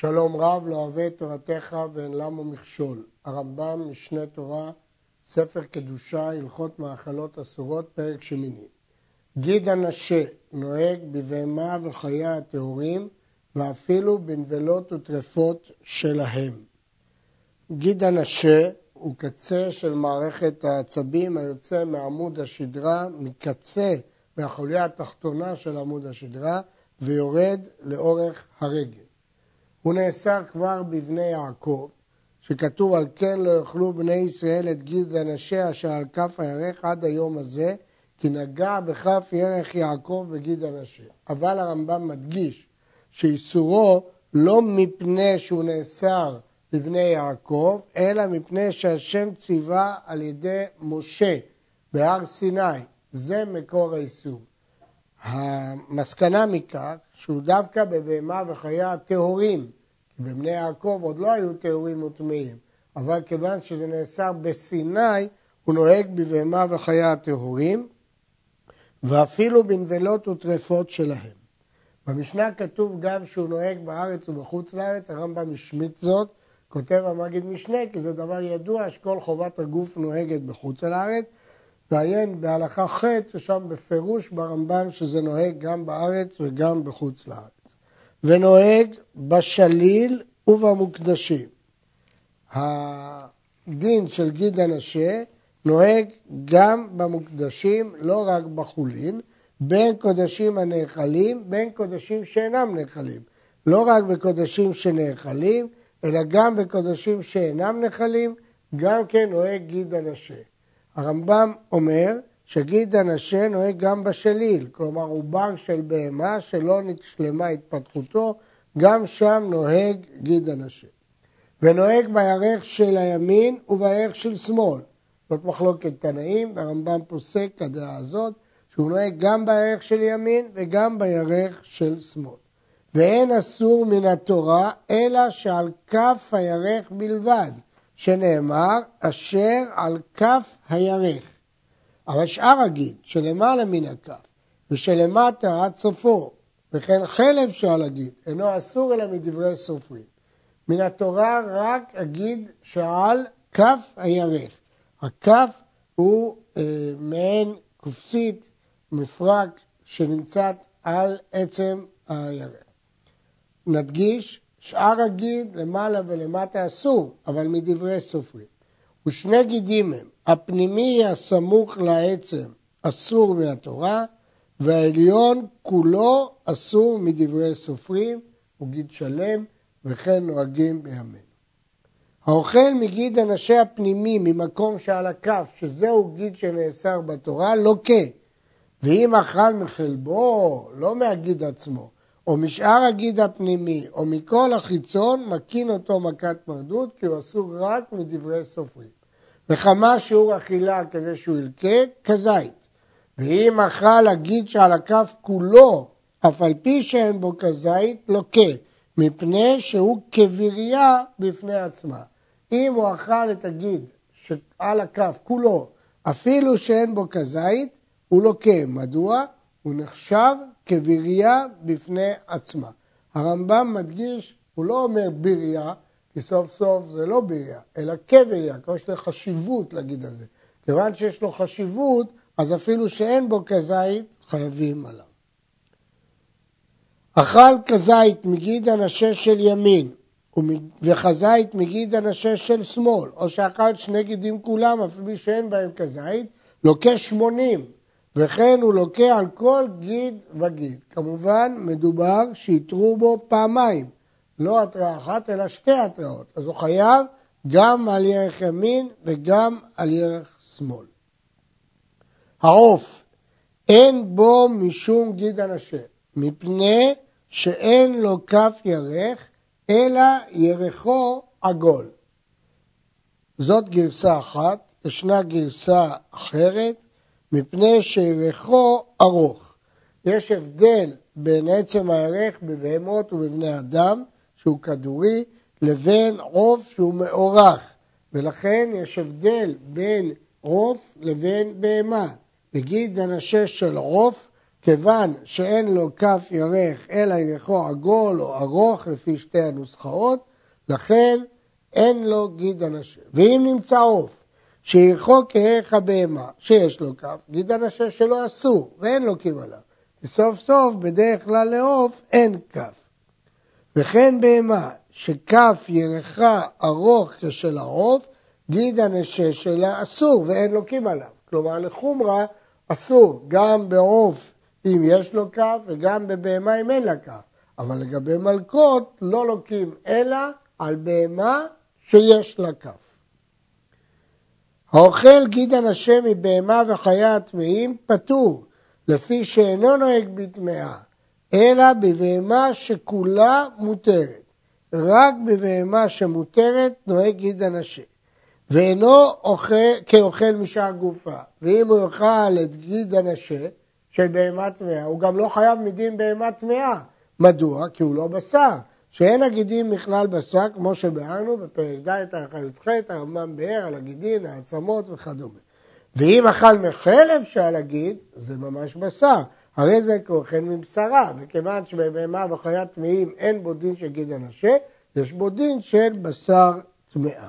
שלום רב לא אוהב את תורתך ואין למה מכשול. הרמב"ם, משנה תורה, ספר קדושה, הלכות מאכלות אסורות, פרק שמיני. גיד הנשה נוהג בבהמה וחיי הטהורים ואפילו בנבלות וטרפות שלהם. גיד הנשה הוא קצה של מערכת העצבים היוצא מעמוד השדרה, מקצה מהחוליה התחתונה של עמוד השדרה ויורד לאורך הרגל. הוא נאסר כבר בבני יעקב, שכתוב על כן לא יאכלו בני ישראל את גיד אנשי אשר על כף הירך עד היום הזה, כי נגע בכף ירך יעקב וגיד אנשי. אבל הרמב"ם מדגיש שאיסורו לא מפני שהוא נאסר לבני יעקב, אלא מפני שהשם ציווה על ידי משה בהר סיני. זה מקור האיסור. המסקנה מכך שהוא דווקא בבהמה וחייה טהורים, בבני יעקב עוד לא היו טהורים וטמאים, אבל כיוון שזה נאסר בסיני, הוא נוהג בבהמה וחיה טהורים, ואפילו בנבלות וטרפות שלהם. במשנה כתוב גם שהוא נוהג בארץ ובחוץ לארץ, הרמב"ם השמיט זאת, כותב המגיד משנה, כי זה דבר ידוע שכל חובת הגוף נוהגת בחוץ לארץ, ועיין בהלכה ח', ששם בפירוש ברמב"ם שזה נוהג גם בארץ וגם בחוץ לארץ. ונוהג בשליל ובמוקדשים. הדין של גיד הנשה נוהג גם במוקדשים, לא רק בחולין, בין קודשים הנאכלים, בין קודשים שאינם נאכלים. לא רק בקודשים שנאכלים, אלא גם בקודשים שאינם נאכלים, גם כן נוהג גיד הנשה. הרמב"ם אומר שגיד הנשה נוהג גם בשליל, כלומר עובר של בהמה שלא נשלמה התפתחותו, גם שם נוהג גיד הנשה. ונוהג בירך של הימין ובירך של שמאל. זאת מחלוקת תנאים, והרמב"ם פוסק כדעה הזאת, שהוא נוהג גם בירך של ימין וגם בירך של שמאל. ואין אסור מן התורה, אלא שעל כף הירך בלבד, שנאמר, אשר על כף הירך. אבל שאר הגיד, שלמעלה מן הכף, ושלמטה עד סופו, וכן חלב שעל הגיד, אינו אסור אלא מדברי סופרים. מן התורה רק הגיד שעל כף הירך. הכף הוא אה, מעין כופסית, מפרק, שנמצאת על עצם הירך. נדגיש, שאר הגיד למעלה ולמטה אסור, אבל מדברי סופרים. ושני גידים הם, הפנימי הסמוך לעצם אסור מהתורה, והעליון כולו אסור מדברי סופרים, הוא גיד שלם, וכן נוהגים בימינו. האוכל מגיד אנשי הפנימי ממקום שעל הכף, שזהו גיד שנאסר בתורה, לוקה. ואם אכל מחלבו, לא מהגיד עצמו, או משאר הגיד הפנימי, או מכל החיצון, מקין אותו מכת מרדות, כי הוא אסור רק מדברי סופרים. וכמה שיעור אכילה כדי שהוא ילקה, כזית. ואם אכל הגיד שעל הכף כולו, אף על פי שאין בו כזית, לוקה, מפני שהוא כבירייה בפני עצמה. אם הוא אכל את הגיד שעל הכף כולו, אפילו שאין בו כזית, הוא לוקה. מדוע? הוא נחשב כבירייה בפני עצמה. הרמב"ם מדגיש, הוא לא אומר בירייה, כי סוף סוף זה לא בירייה, אלא כבירייה, כמו שיש חשיבות להגיד על זה. כיוון שיש לו חשיבות, אז אפילו שאין בו כזית, חייבים עליו. אכל כזית מגיד אנשה של ימין וכזית מגיד אנשה של שמאל, או שאכל שני גידים כולם, אפילו שאין בהם כזית, לוקה שמונים, וכן הוא לוקה על כל גיד וגיד. כמובן, מדובר שיתרו בו פעמיים, לא התראה אחת, אלא שתי התראות. אז הוא חייב גם על ירך ימין וגם על ירך שמאל. העוף, אין בו משום גיד הנשה, מפני שאין לו כף ירך, אלא ירחו עגול. זאת גרסה אחת, ישנה גרסה אחרת, מפני שירחו ארוך. יש הבדל בין עצם הירך בבהמות ובבני אדם, שהוא כדורי, לבין עוף שהוא מאורך, ולכן יש הבדל בין עוף לבין בהמה. נגיד הנשה של עוף כיוון שאין לו כף ירך אלא ירחו עגול או ארוך לפי שתי הנוסחאות, לכן אין לו גיד הנשה. ואם נמצא עוף שירחו כערך הבהמה, שיש לו כף, גיד הנשה שלו אסור, ואין לו קים עליו. וסוף סוף בדרך כלל לעוף אין כף. וכן בהמה שכף ירחה ארוך כשל העוף, גיד הנשה שלה אסור ואין לוקים עליו. כלומר לחומרה אסור גם בעוף אם יש לו כף וגם בבהמה אם אין לה כף. אבל לגבי מלקות לא לוקים אלא על בהמה שיש לה כף. האוכל גיד הנשה מבהמה וחיה הטמאים פטור, לפי שאינו נוהג בטמאה, אלא בבהמה שכולה מותרת. רק בבהמה שמותרת נוהג גיד הנשה. ואינו אוכל, כאוכל משאר גופה. ואם הוא יאכל את גיד הנשה של בהמה טמאה, הוא גם לא חייב מדין בהמה טמאה. מדוע? כי הוא לא בשר. שאין הגידים בכלל בשר, כמו שביארנו בפרק ד' הלכה י"ח, הרמב"ם באר על הגידים, העצמות וכדומה. ואם אכל מחלב שעל הגיד, זה ממש בשר. הרי זה כאוכל מבשרה, וכיוון שבבהמה וחיה טמאים אין בו דין של גיד הנשה, יש בו דין של בשר טמאה.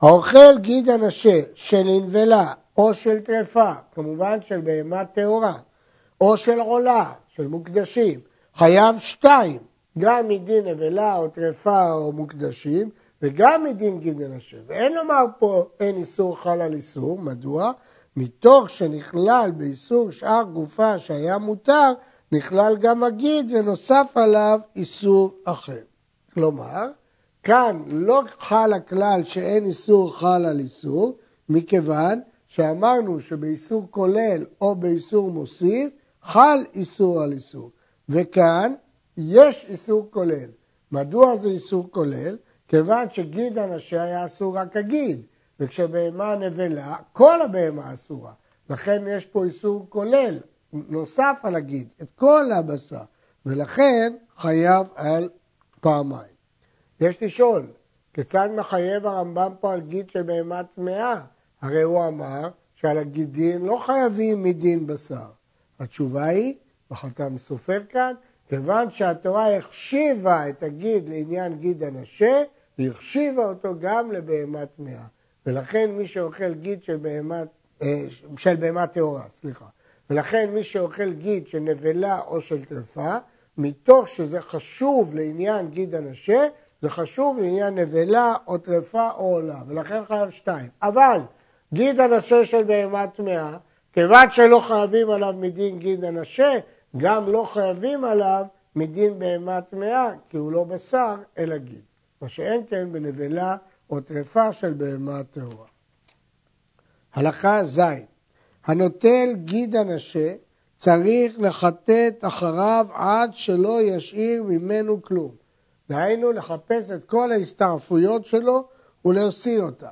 האוכל גיד הנשה של ננבלה או של טרפה, כמובן של בהמה טהורה, או של עולה, של מוקדשים, חייב שתיים, גם מדין נבלה או טרפה או מוקדשים, וגם מדין גיד הנשה. ואין לומר פה אין איסור חל על איסור, מדוע? מתוך שנכלל באיסור שאר גופה שהיה מותר, נכלל גם הגיד ונוסף עליו איסור אחר. כלומר, כאן לא חל הכלל שאין איסור חל על איסור, מכיוון שאמרנו שבאיסור כולל או באיסור מוסיף, חל איסור על איסור. וכאן יש איסור כולל. מדוע זה איסור כולל? כיוון שגיד הנשה היה אסור רק הגיד, וכשבהמה נבלה, כל הבהמה אסורה. לכן יש פה איסור כולל, נוסף על הגיד, את כל הבשר, ולכן חייב על פעמיים. יש לשאול, כיצד מחייב הרמב"ם פה על גיד של בהמה טמאה? הרי הוא אמר שעל הגידים לא חייבים מדין בשר. התשובה היא, וחתם סופר כאן, כיוון שהתורה החשיבה את הגיד לעניין גיד הנשה, והחשיבה אותו גם לבהמה טמאה. ולכן מי שאוכל גיד של בהמה, אה, של בהמה טהורה, סליחה. ולכן מי שאוכל גיד של נבלה או של טרפה, מתוך שזה חשוב לעניין גיד הנשה, זה חשוב לעניין נבלה או טרפה או עולה, ולכן חייב שתיים. אבל גיד הנשה של בהמה טמאה, כיוון שלא חייבים עליו מדין גיד הנשה, גם לא חייבים עליו מדין בהמה טמאה, כי הוא לא בשר, אלא גיד. מה שאין כן בנבלה או טרפה של בהמה טהורה. הלכה ז' הנוטל גיד הנשה צריך לחטט אחריו עד שלא ישאיר ממנו כלום. דהיינו לחפש את כל ההסתעפויות שלו ולהוציא אותם.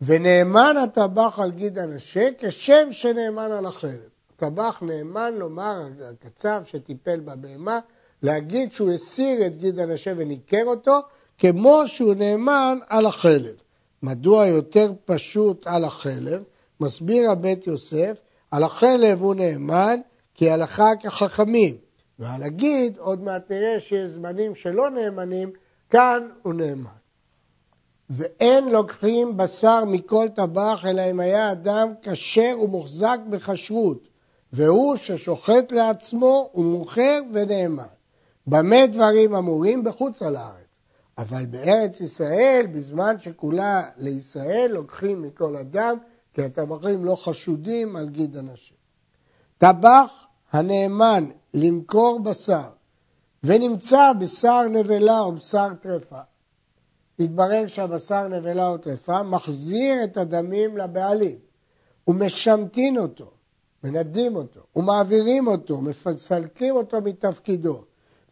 ונאמן הטבח על גיד הנשה כשם שנאמן על החרב. הטבח נאמן לומר, הקצב שטיפל בבהמה, להגיד שהוא הסיר את גיד הנשה וניקר אותו, כמו שהוא נאמן על החלב. מדוע יותר פשוט על החלב? מסביר הבית יוסף, על החלב הוא נאמן כי הלכה כחכמים, ועל הגיד עוד מעט נראה שיש זמנים שלא נאמנים, כאן הוא נאמן. ואין לוקחים בשר מכל טבח, אלא אם היה אדם כשר ומוחזק בכשרות, והוא ששוחט לעצמו ומוכר ונאמן. במה דברים אמורים? בחוץ על הארץ. אבל בארץ ישראל, בזמן שכולה לישראל, לוקחים מכל אדם, כי הטבחים לא חשודים על גיד אנשים. טבח הנאמן למכור בשר ונמצא בשר נבלה או בשר טרפה, התברר שהבשר נבלה או טרפה, מחזיר את הדמים לבעלים ומשמטין אותו, מנדים אותו, ומעבירים אותו, מפסלקים אותו מתפקידו.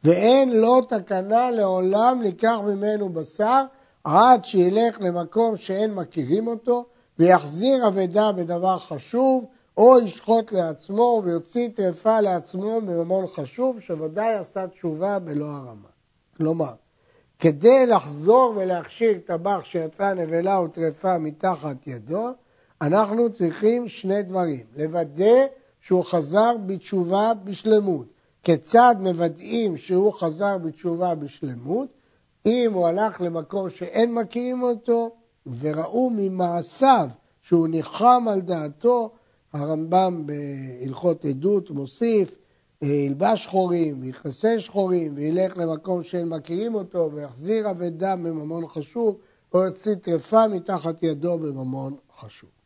ואין לו תקנה לעולם לקח ממנו בשר עד שילך למקום שאין מכירים אותו ויחזיר אבדה בדבר חשוב או ישחוט לעצמו ויוציא טרפה לעצמו מממון חשוב שוודאי עשה תשובה בלא הרמה. כלומר, כדי לחזור ולהכשיר טבח שיצא נבלה או טרפה מתחת ידו, אנחנו צריכים שני דברים. לוודא שהוא חזר בתשובה בשלמות. כיצד מוודאים שהוא חזר בתשובה בשלמות? אם הוא הלך למקום שאין מכירים אותו, וראו ממעשיו שהוא ניחם על דעתו, הרמב"ם בהלכות עדות מוסיף, ילבש שחורים ויכסה שחורים וילך למקום שאין מכירים אותו ויחזיר אבדה בממון חשוב או יוציא טרפה מתחת ידו בממון חשוב.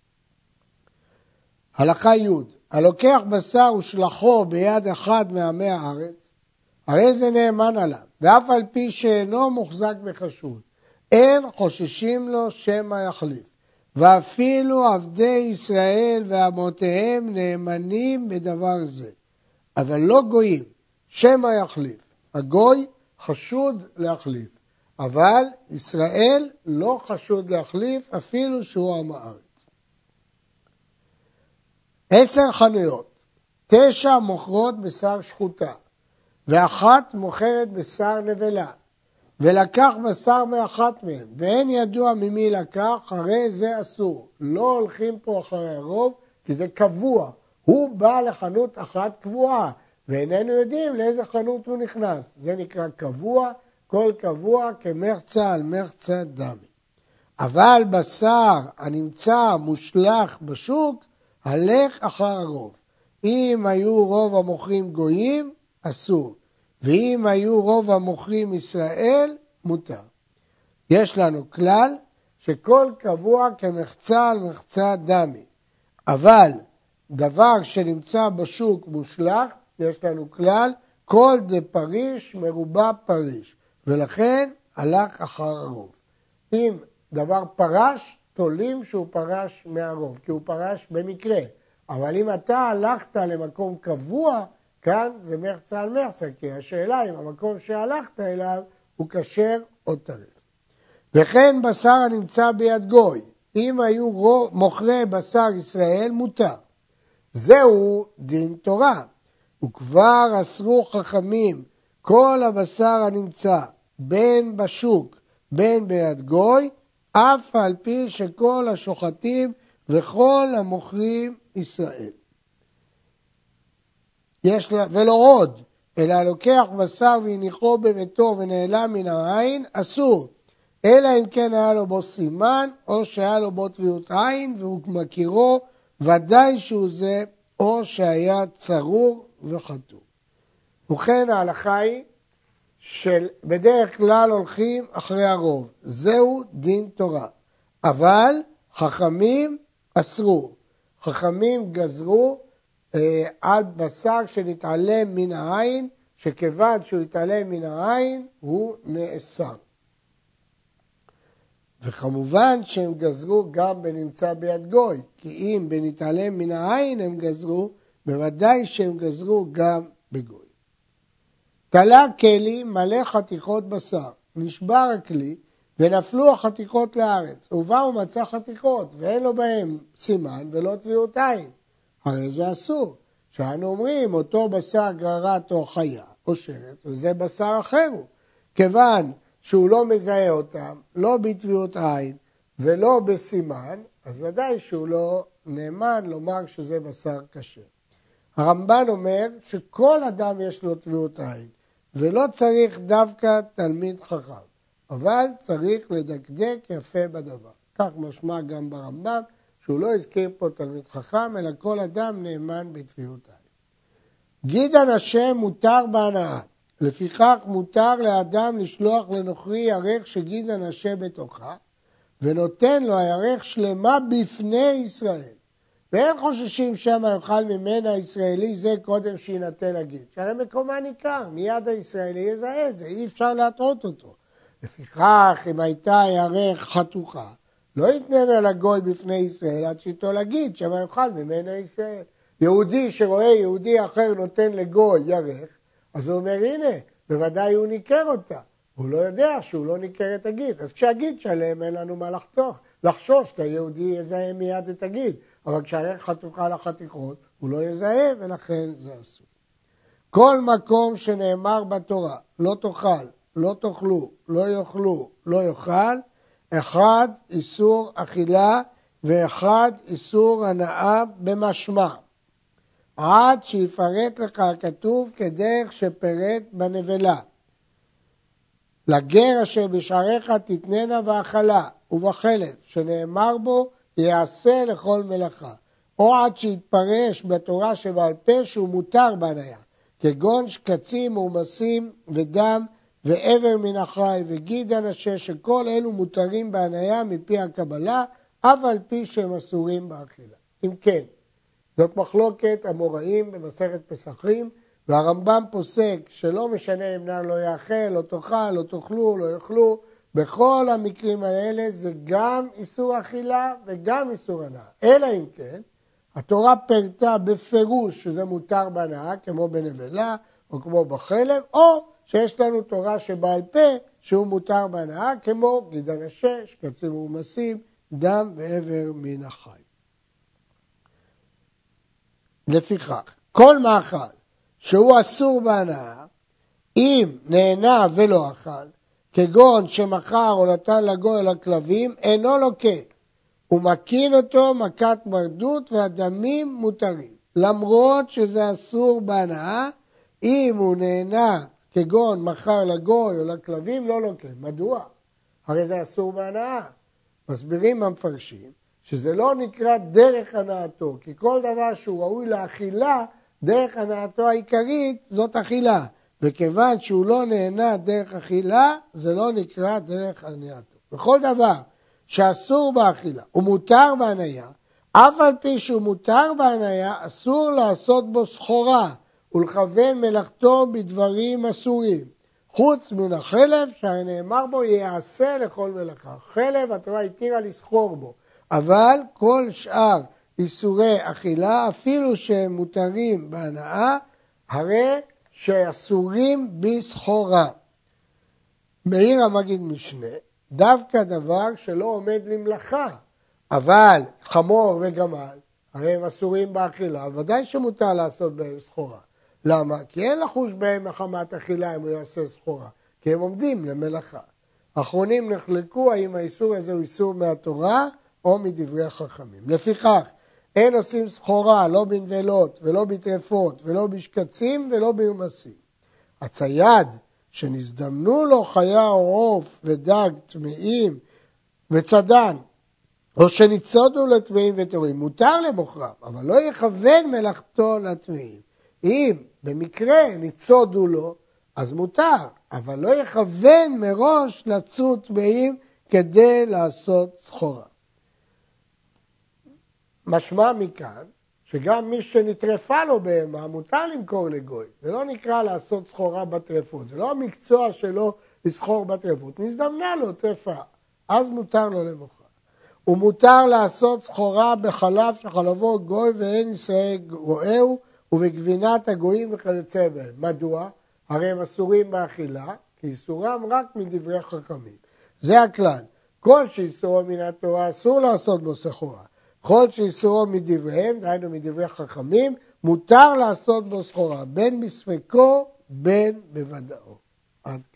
הלכה י' הלוקח בשר ושלחו ביד אחד מעמי הארץ, הרי זה נאמן עליו, ואף על פי שאינו מוחזק בחשוד, אין חוששים לו שמא יחליף. ואפילו עבדי ישראל ואמותיהם נאמנים בדבר זה. אבל לא גויים, שמא יחליף. הגוי חשוד להחליף, אבל ישראל לא חשוד להחליף אפילו שהוא עם הארץ. עשר חנויות, תשע מוכרות בשר שחוטה, ואחת מוכרת בשר נבלה, ולקח בשר מאחת מהן, ואין ידוע ממי לקח, הרי זה אסור. לא הולכים פה אחרי הרוב, כי זה קבוע. הוא בא לחנות אחת קבועה, ואיננו יודעים לאיזה חנות הוא נכנס. זה נקרא קבוע, כל קבוע כמחצה על מחצה דמי. אבל בשר הנמצא מושלך בשוק, הלך אחר הרוב. אם היו רוב המוכרים גויים, אסור. ואם היו רוב המוכרים ישראל, מותר. יש לנו כלל שכל קבוע כמחצה על מחצה דמי, אבל דבר שנמצא בשוק מושלך, יש לנו כלל, כל דה פריש מרובע פריש, ולכן הלך אחר הרוב. אם דבר פרש, תולים שהוא פרש מהרוב, כי הוא פרש במקרה. אבל אם אתה הלכת למקום קבוע, כאן זה מרצה על מרצה, כי השאלה אם המקום שהלכת אליו הוא כשר או טרף. וכן בשר הנמצא ביד גוי, אם היו מוכרי בשר ישראל, מותר. זהו דין תורה, וכבר אסרו חכמים כל הבשר הנמצא בין בשוק בין ביד גוי, אף על פי שכל השוחטים וכל המוכרים ישראל. יש לה, ולא עוד, אלא לוקח בשר והניחו בביתו ונעלם מן העין, אסור. אלא אם כן היה לו בו סימן, או שהיה לו בו טביעות עין, והוא מכירו, ודאי שהוא זה, או שהיה צרור וחתום. ובכן ההלכה היא שבדרך כלל הולכים אחרי הרוב. זהו דין תורה. אבל חכמים אסרו. חכמים גזרו אה, על בשר שנתעלם מן העין, שכיוון שהוא התעלם מן העין, הוא נאסר. וכמובן שהם גזרו גם בנמצא ביד גוי, כי אם בנתעלם מן העין הם גזרו, בוודאי שהם גזרו גם בגוי. תלה כלי מלא חתיכות בשר, נשבר הכלי ונפלו החתיכות לארץ. ובא ומצא חתיכות ואין לו בהם סימן ולא טביעות עין. הרי זה אסור. שאנו אומרים, אותו בשר גררת או חיה או שרת, וזה בשר אחר הוא. כיוון שהוא לא מזהה אותם, לא בטביעות עין ולא בסימן, אז ודאי שהוא לא נאמן לומר שזה בשר כשר. הרמב"ן אומר שכל אדם יש לו טביעות עין, ולא צריך דווקא תלמיד חכם, אבל צריך לדקדק יפה בדבר. כך משמע גם ברמב"ם, שהוא לא הזכיר פה תלמיד חכם, אלא כל אדם נאמן בטביעות עין. גיד הנשה מותר בהנאה, לפיכך מותר לאדם לשלוח לנוכרי ירך שגיד הנשה בתוכה, ונותן לו הירך שלמה בפני ישראל. ואין חוששים שמא יאכל ממנה הישראלי זה קודם שיינתן הגיד. שהרי מקומה ניכר, מיד הישראלי יזהה את זה, אי אפשר להטעות אותו. לפיכך, אם הייתה הירך חתוכה, לא יתננה לגוי בפני ישראל עד שאיתו להגיד שמא יאכל ממנה ישראל. יהודי שרואה יהודי אחר נותן לגוי ירך, אז הוא אומר, הנה, בוודאי הוא ניכר אותה. הוא לא יודע שהוא לא ניכר את הגיד. אז כשהגיד שלם, אין לנו מה לחתוך, לחשוש, כי היהודי יזהה מיד את הגיד. אבל כשהערך חתוכה לחתיכות, הוא לא יזהה, ולכן זה אסור. כל מקום שנאמר בתורה, לא תאכל, לא תאכלו, לא יאכלו, לא יאכל, אחד איסור אכילה ואחד איסור הנאה במשמע. עד שיפרט לך הכתוב כדרך שפירט בנבלה. לגר אשר בשעריך תתננה והאכלה, ובחלב שנאמר בו יעשה לכל מלאכה. או עד שיתפרש בתורה שבעל פה שהוא מותר בהניה, כגון שקצים, עומסים ודם ועבר מן החי וגיד הנשה, שכל אלו מותרים בהניה מפי הקבלה, אף על פי שהם אסורים באכילה. אם כן, זאת מחלוקת המוראים במסכת פסחים, והרמב"ם פוסק שלא משנה אם נער לא יאכל, לא תאכל, לא תאכלו, לא יאכלו, בכל המקרים האלה זה גם איסור אכילה וגם איסור הנאה. אלא אם כן, התורה פירטה בפירוש שזה מותר בהנאה, כמו בנבלה או כמו בחלב, או שיש לנו תורה שבעל פה שהוא מותר בהנאה, כמו גידן השש, קצים ומומסים, דם ועבר מן החי. לפיכך, כל מאכל שהוא אסור בהנאה, אם נהנה ולא אכל, כגון שמכר או נתן לגוי לכלבים, אינו לוקה. הוא מקין אותו מכת מרדות והדמים מותרים. למרות שזה אסור בהנאה, אם הוא נהנה כגון מכר לגוי או לכלבים, לא לוקה. מדוע? הרי זה אסור בהנאה. מסבירים המפרשים שזה לא נקרא דרך הנאתו, כי כל דבר שהוא ראוי לאכילה, דרך הנאתו העיקרית זאת אכילה. וכיוון שהוא לא נהנה דרך אכילה, זה לא נקרא דרך הנאתו. בכל דבר שאסור באכילה ומותר בהניה, אף על פי שהוא מותר בהניה, אסור לעשות בו סחורה ולכוון מלאכתו בדברים אסורים. חוץ מן החלב, שהרי נאמר בו, יעשה לכל מלאכה. חלב, התורה התירה לסחור בו. אבל כל שאר איסורי אכילה, אפילו שהם מותרים בהנאה, הרי שאסורים בסחורה. מאיר המגיד משנה, דווקא דבר שלא עומד למלאכה, אבל חמור וגמל, הרי הם אסורים באכילה, ודאי שמותר לעשות בהם סחורה. למה? כי אין לחוש בהם מחמת אכילה אם הוא יעשה סחורה, כי הם עומדים למלאכה. האחרונים נחלקו האם האיסור הזה הוא איסור מהתורה או מדברי החכמים. לפיכך, אין עושים סחורה לא בנבלות ולא בטרפות ולא בשקצים ולא ביומסים. הצייד שנזדמנו לו חיה או עוף ודג טמאים וצדן, או שניצודו לטמאים וטהורים, מותר למוכרם, אבל לא יכוון מלאכתו לטמאים. אם במקרה ניצודו לו, אז מותר, אבל לא יכוון מראש לצוד טמאים כדי לעשות סחורה. משמע מכאן שגם מי שנטרפה לו בהמה מותר למכור לגוי. זה לא נקרא לעשות סחורה בטרפות, זה לא המקצוע שלו לסחור בטרפות. נזדמנה לו טרפה, אז מותר לו למוכר. ומותר לעשות סחורה בחלב שחלבו גוי ואין ישראל רואהו ובגבינת הגויים וכיוצא בהם. מדוע? הרי הם אסורים באכילה, כי איסורם רק מדברי חכמים. זה הכלל. כל שאיסורו מן התורה אסור לעשות בו סחורה. כל שאיסורו מדבריהם, דהיינו מדברי חכמים, מותר לעשות בו סחורה, בין בספקו בין בוודאו. עד כאן.